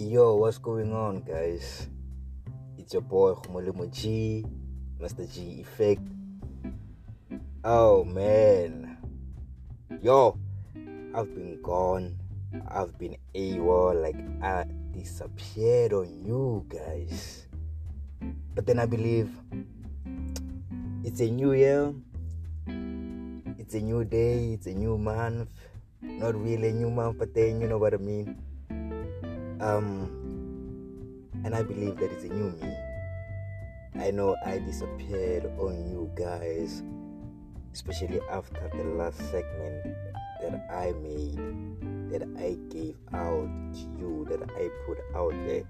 Yo, what's going on, guys? It's your boy Humolimo G, Mr. G Effect. Oh man, yo, I've been gone. I've been AWOL, like I disappeared on you guys. But then I believe it's a new year, it's a new day, it's a new month. Not really a new month, but then you know what I mean. Um, and I believe that it's a new me. I know I disappeared on you guys, especially after the last segment that I made, that I gave out to you, that I put out there.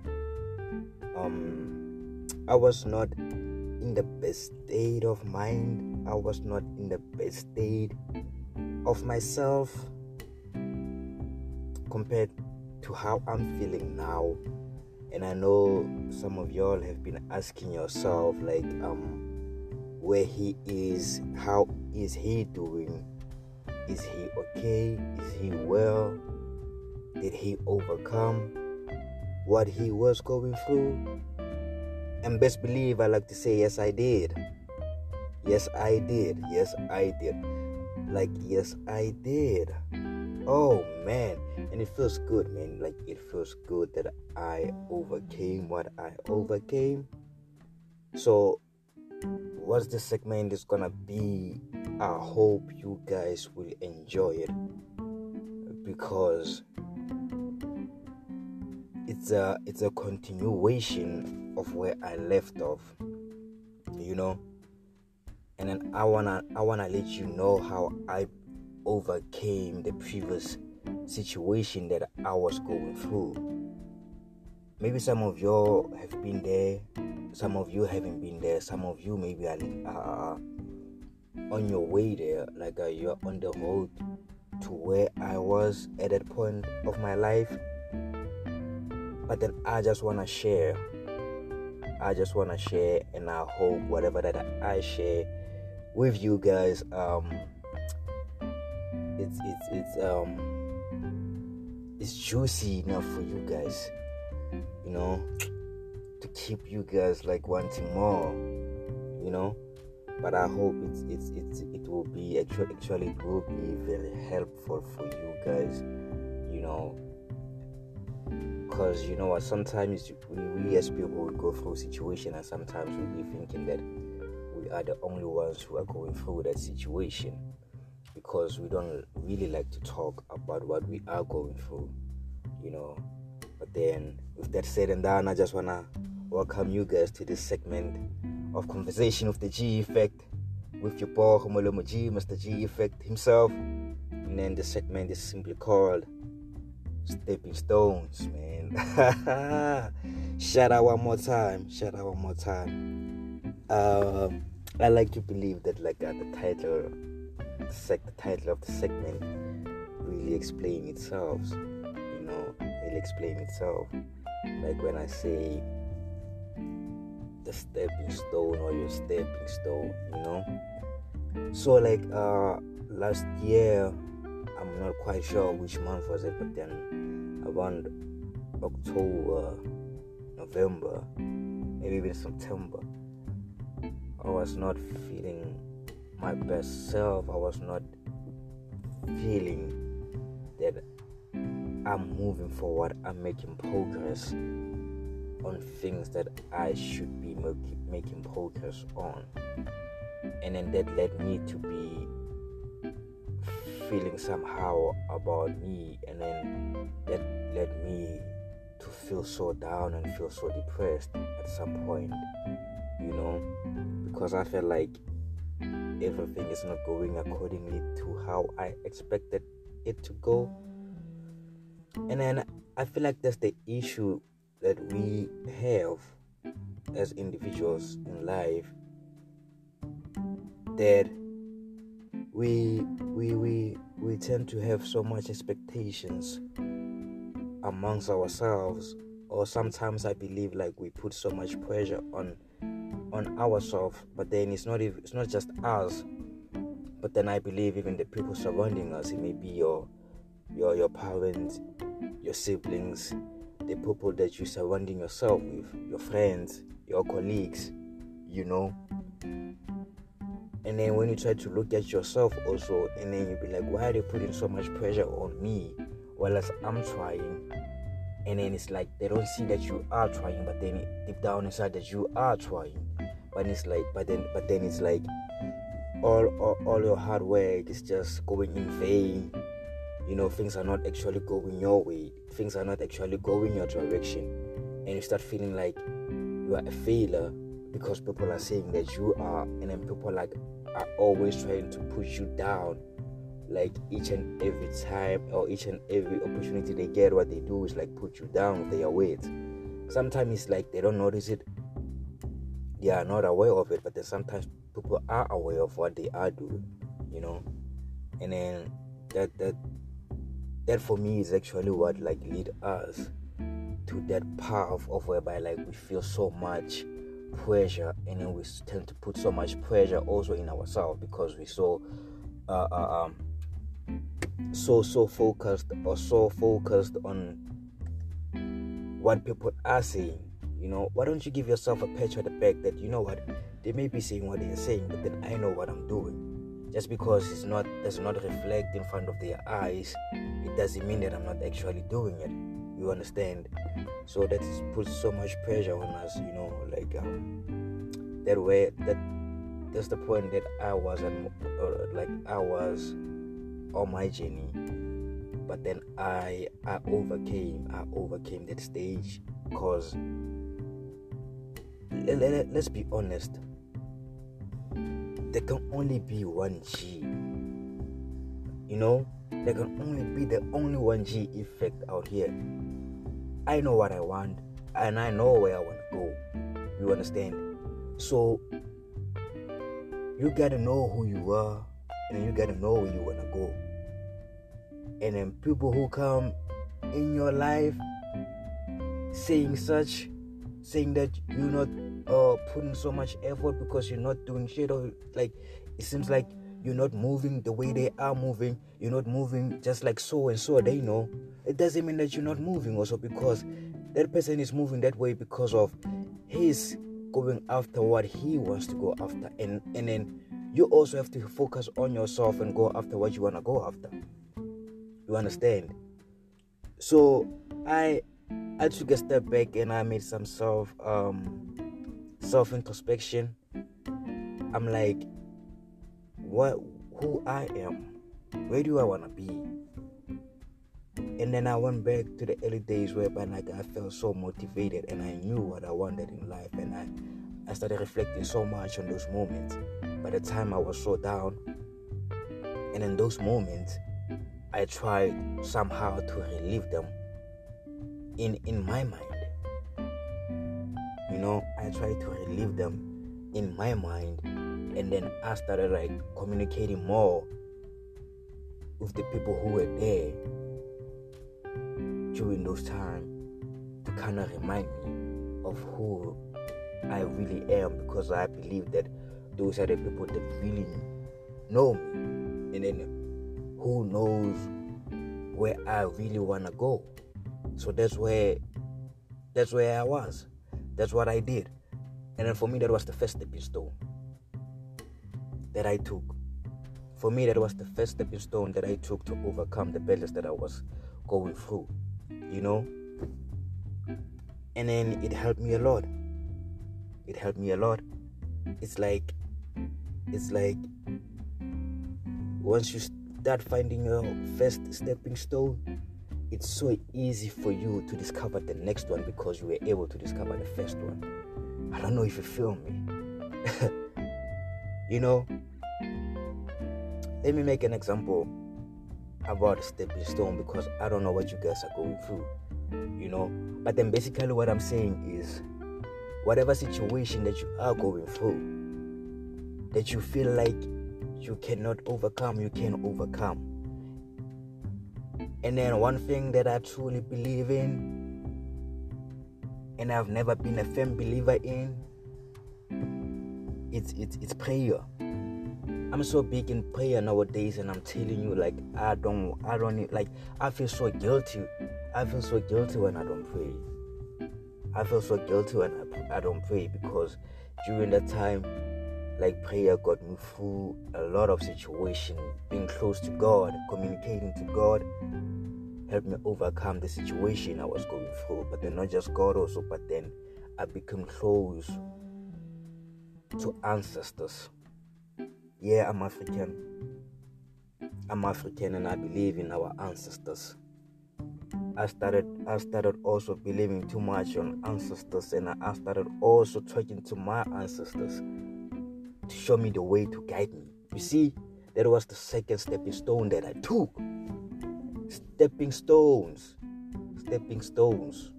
Um, I was not in the best state of mind. I was not in the best state of myself compared to how I'm feeling now. And I know some of y'all have been asking yourself, like, um, where he is, how is he doing? Is he okay? Is he well? Did he overcome what he was going through? And best believe I like to say, yes, I did. Yes, I did. Yes, I did. Like, yes, I did. Oh man, and it feels good, man. Like it feels good that I overcame what I overcame. So, what's the segment is gonna be? I hope you guys will enjoy it because it's a it's a continuation of where I left off. You know, and then I wanna I wanna let you know how I overcame the previous situation that I was going through. Maybe some of y'all have been there, some of you haven't been there, some of you maybe are on your way there, like uh, you're on the road to where I was at that point of my life. But then I just want to share. I just want to share, and I hope whatever that I share with you guys, um, it's it's it's um it's juicy enough for you guys you know to keep you guys like wanting more you know? But i hope it's it's it's it will be actually actually it will be very helpful for you guys you know? Because you know what? Sometimes we, we as people go through situation and sometimes we'll be thinking that we are the only ones who are going through that situation because we don't really like to talk about what we are going through, you know. But then, with that said and done, I just wanna welcome you guys to this segment of conversation with the G Effect with your boy Homolomo G, Mr. G Effect himself. And then the segment is simply called Stepping Stones, man. Shout out one more time. Shout out one more time. Uh, I like to believe that, like, at the title sec- the title of the segment really explain itself. You know, really explain itself. Like when I say the stepping stone or your stepping stone, you know. So like uh last year, I'm not quite sure which month was it, but then around October, November, maybe even September, I was not feeling my best self. I was not feeling that I'm moving forward, I'm making progress on things that I should be making progress on. And then that led me to be feeling somehow about me, and then that led me to feel so down and feel so depressed at some point, you know, because I felt like everything is not going accordingly to how I expected it to go. And then I feel like that's the issue that we have as individuals in life that we we we we tend to have so much expectations amongst ourselves or sometimes i believe like we put so much pressure on on ourselves but then it's not it's not just us but then i believe even the people surrounding us it may be your your your parents your siblings the people that you're surrounding yourself with, your friends, your colleagues, you know. And then when you try to look at yourself also, and then you be like, why are they putting so much pressure on me while as I'm trying? And then it's like they don't see that you are trying, but then deep down inside that you are trying. But it's like, but then, but then it's like all, all, all your hard work is just going in vain. You know, things are not actually going your way. Things are not actually going your direction, and you start feeling like you are a failure because people are saying that you are, and then people like are always trying to push you down. Like each and every time or each and every opportunity they get, what they do is like put you down with their weight. Sometimes it's like they don't notice it, they are not aware of it, but then sometimes people are aware of what they are doing, you know. And then that that that for me is actually what like lead us to that path of whereby like we feel so much pressure and then we tend to put so much pressure also in ourselves because we so uh, uh, um so so focused or so focused on what people are saying you know why don't you give yourself a patch on the back that you know what they may be saying what they're saying but then i know what i'm doing. Just because it's not does not reflect in front of their eyes it doesn't mean that i'm not actually doing it. You understand? So that puts so much pressure on us you know like um, that way that that's the point that i was at, uh, like i was on my journey but then i i overcame i overcame that stage because let, let's be honest there can only be one g you know there can only be the only one g effect out here I know what I want and I know where I want to go. You understand? So you gotta know who you are and you gotta know where you wanna go. And then people who come in your life saying such, saying that you're not uh, putting so much effort because you're not doing shit, or like it seems like you're not moving the way they are moving, you're not moving just like so and so they know. It doesn't mean that you're not moving also because that person is moving that way because of he's going after what he wants to go after. And and then you also have to focus on yourself and go after what you want to go after. You understand? So i i took a step back and i made some self um self introspection i'm like what who i am where do i want to be and then I went back to the early days where, like I felt so motivated and I knew what I wanted in life and I, I started reflecting so much on those moments. By the time I was so down, and in those moments, I tried somehow to relieve them in in my mind. You know, I tried to relieve them in my mind, and then I started like communicating more with the people who were there during those times to kind of remind me of who I really am because I believe that those are the people that really know me and then who knows where I really want to go. So that's where that's where I was. That's what I did. And then for me that was the first stepping stone that I took. For me that was the first stepping stone that I took to overcome the battles that I was going through you know and then it helped me a lot it helped me a lot it's like it's like once you start finding your first stepping stone it's so easy for you to discover the next one because you were able to discover the first one i don't know if you feel me you know let me make an example about stepping stone because I don't know what you guys are going through, you know. But then basically, what I'm saying is, whatever situation that you are going through, that you feel like you cannot overcome, you can overcome. And then one thing that I truly believe in, and I've never been a firm believer in, it's it's it's prayer. I'm so big in prayer nowadays, and I'm telling you, like I don't, I don't like. I feel so guilty. I feel so guilty when I don't pray. I feel so guilty when I, I don't pray because during that time, like prayer got me through a lot of situation. Being close to God, communicating to God, helped me overcome the situation I was going through. But then not just God also, but then I became close to ancestors. Yeah, I'm African. I'm African and I believe in our ancestors. I started I started also believing too much on ancestors and I started also talking to my ancestors to show me the way to guide me. You see, that was the second stepping stone that I took. Stepping stones. Stepping stones.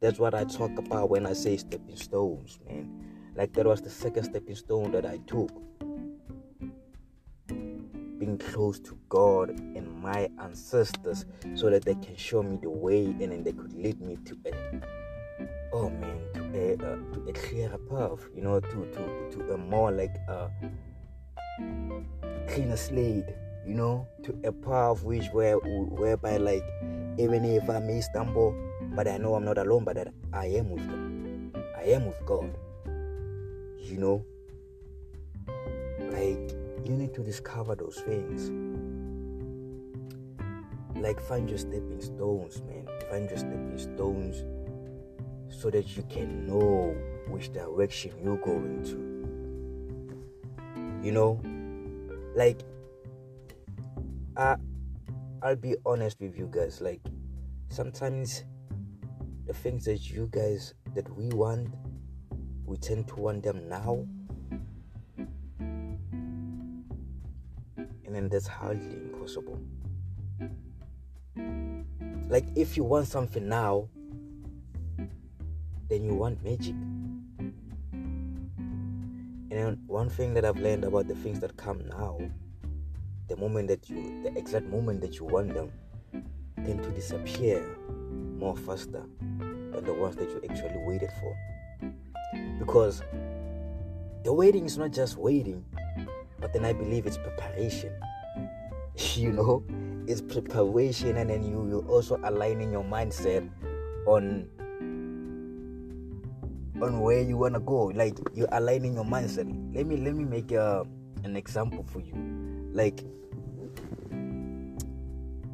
That's what I talk about when I say stepping stones, man. Like that was the second stepping stone that I took. Being close to God and my ancestors so that they can show me the way and then they could lead me to it. oh man a uh, to a clearer path you know to to to a more like a cleaner slate you know to a path which where whereby like even if I may stumble but I know I'm not alone but that I am with God. I am with God you know. Like you need to discover those things. Like find your stepping stones man. Find your stepping stones so that you can know which direction you're going to. You know? Like i i'll be honest with you guys like sometimes the things that you guys that we want we tend to want them now. And then that's hardly impossible. Like if you want something now then you want magic and one thing that i've learned about the things that come now the moment that you the exact moment that you want them tend to disappear more faster than the ones that you actually waited for because the waiting is not just waiting, but then I believe it's preparation. You know, it's preparation, and then you you also aligning your mindset on on where you wanna go. Like you're aligning your mindset. Let me let me make a, an example for you. Like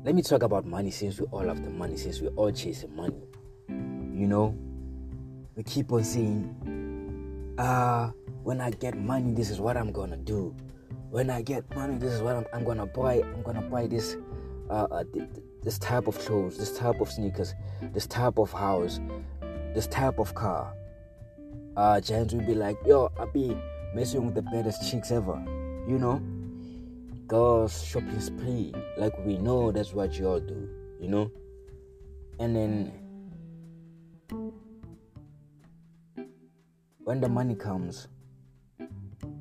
let me talk about money since we all have the money, since we all chasing money. You know, we keep on saying uh, when I get money, this is what I'm gonna do. When I get money, this is what I'm, I'm gonna buy. I'm gonna buy this, uh, uh, this type of clothes, this type of sneakers, this type of house, this type of car. Uh, Giants will be like, yo, I be messing with the baddest chicks ever, you know. Girls shopping spree, like we know that's what you all do, you know. And then when the money comes,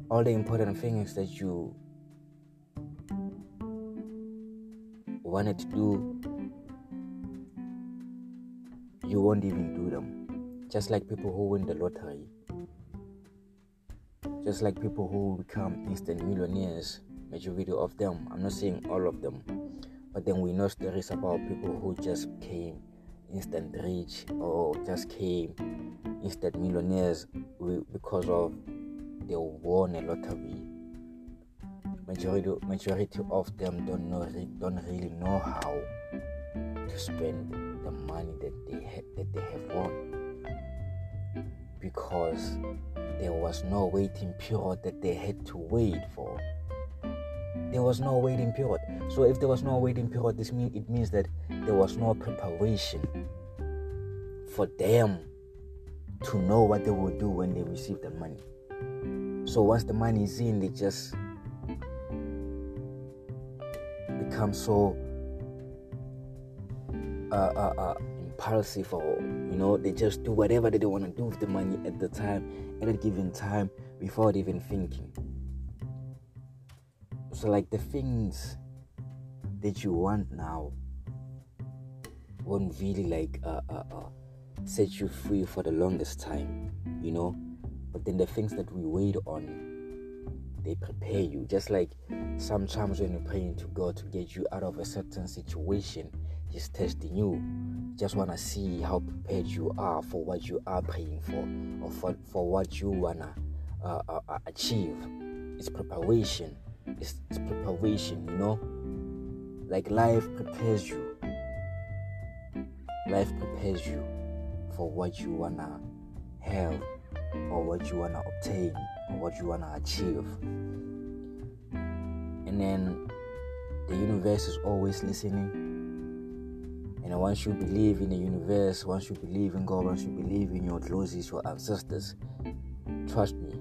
all the important things that you wanted to do, you won't even do them. Just like people who win the lottery, just like people who become instant millionaires, majority of them. I'm not saying all of them, but then we know stories about people who just came instant rich or just came instant millionaires because of they won a lottery. Majority majority of them don't know don't really know how to spend the money that they ha- that they have won because there was no waiting period that they had to wait for. There was no waiting period. So if there was no waiting period, this mean it means that there was no preparation for them to know what they will do when they receive the money. So once the money is in, they just become so uh, uh, uh, impulsive, or you know, they just do whatever they don't want to do with the money at the time, at a given time, without even thinking. So, like the things that you want now won't really like uh, uh, uh, set you free for the longest time, you know. But then the things that we wait on, they prepare you. Just like sometimes when you're praying to God to get you out of a certain situation, He's testing you. Just wanna see how prepared you are for what you are praying for, or for, for what you wanna uh, uh, uh achieve. It's preparation. It's, it's preparation, you know. Like life prepares you. Life prepares you for what you wanna have, or what you wanna obtain, or what you wanna achieve. And then the universe is always listening. And once you believe in the universe, once you believe in God, once you believe in your closest, your ancestors, trust me,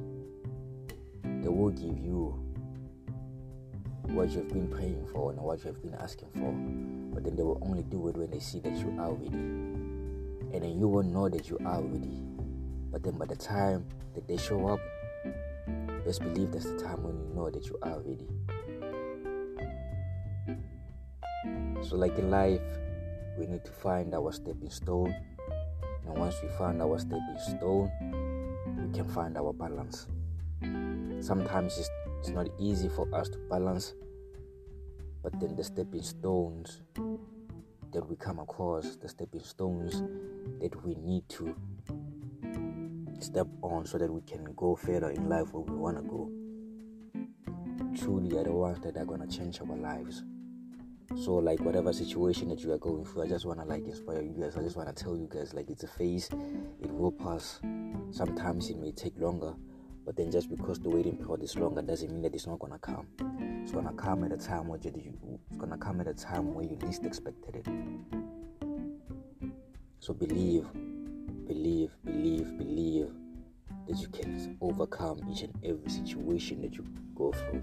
they will give you what you've been praying for and what you've been asking for. But then they will only do it when they see that you are ready. And then you will know that you are ready. But then by the time that they show up, just believe that's the time when you know that you are ready. So, like in life, we need to find our stepping stone. And once we find our stepping stone, we can find our balance. Sometimes it's, it's not easy for us to balance, but then the stepping stones that we come across, the stepping stones that we need to step on so that we can go further in life where we want to go, truly are the ones that are going to change our lives. So like whatever situation that you are going through, I just wanna like inspire you guys. I just wanna tell you guys like it's a phase, it will pass. Sometimes it may take longer, but then just because the waiting period is longer doesn't mean that it's not gonna come. It's gonna come at a time where you it's gonna come at a time where you least expected it. So believe, believe, believe, believe that you can overcome each and every situation that you go through.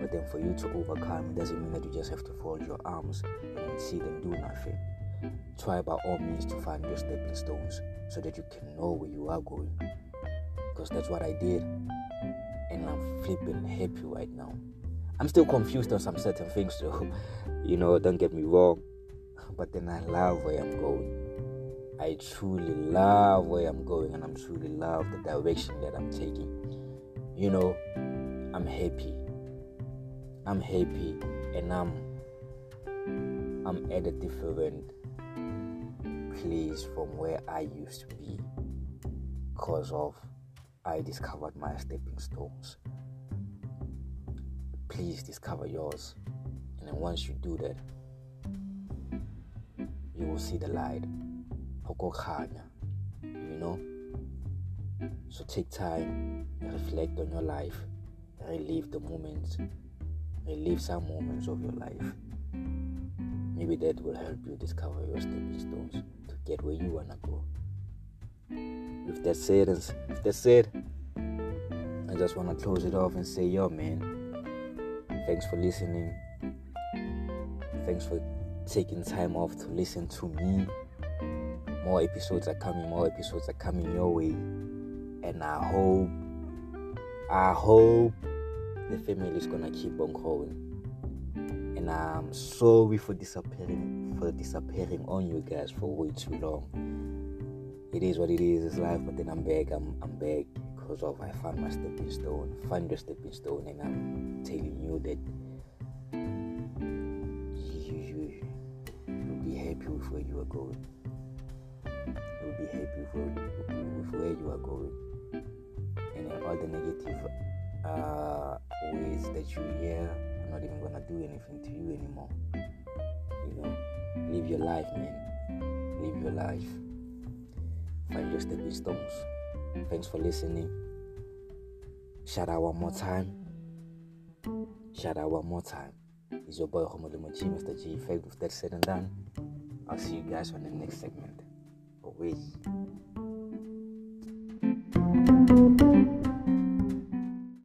But then for you to overcome, it doesn't mean that you just have to fold your arms and see them do nothing. Try by all means to find your stepping stones so that you can know where you are going. Because that's what I did. And I'm flipping happy right now. I'm still confused on some certain things though. You know, don't get me wrong. But then I love where I'm going. I truly love where I'm going and I'm truly love the direction that I'm taking. You know, I'm happy I'm happy and I'm I'm at a different place from where I used to be because of I discovered my stepping stones. Please discover yours. And then once you do that, you will see the light. You know? So take time reflect on your life. Relive the moments relive some moments of your life. Maybe that will help you discover your stepping stones to get where you wanna go. With that said, with that said, I just wanna close it off and say, yo, man, thanks for listening. Thanks for taking time off to listen to me. More episodes are coming. More episodes are coming your way, and I hope, I hope the family is gonna keep on growing. And I'm sorry for disappearing for disappearing on you guys for way too long. It is what it is, it's life, but then I'm back, I'm I'm back because of I found my stepping stone, find your stepping stone and I'm telling you that you, you you'll be happy with where you are going. You'll be happy with where, with where you are going. And all the negative uh, ways that you hear, I'm not even gonna do anything to you anymore. You know, live your life, man. Live your life. Find your stepping stones. Thanks for listening. Shout out one more time. Shout out one more time. It's your boy G, Mr. G Effect with that said and done. I'll see you guys on the next segment. Always.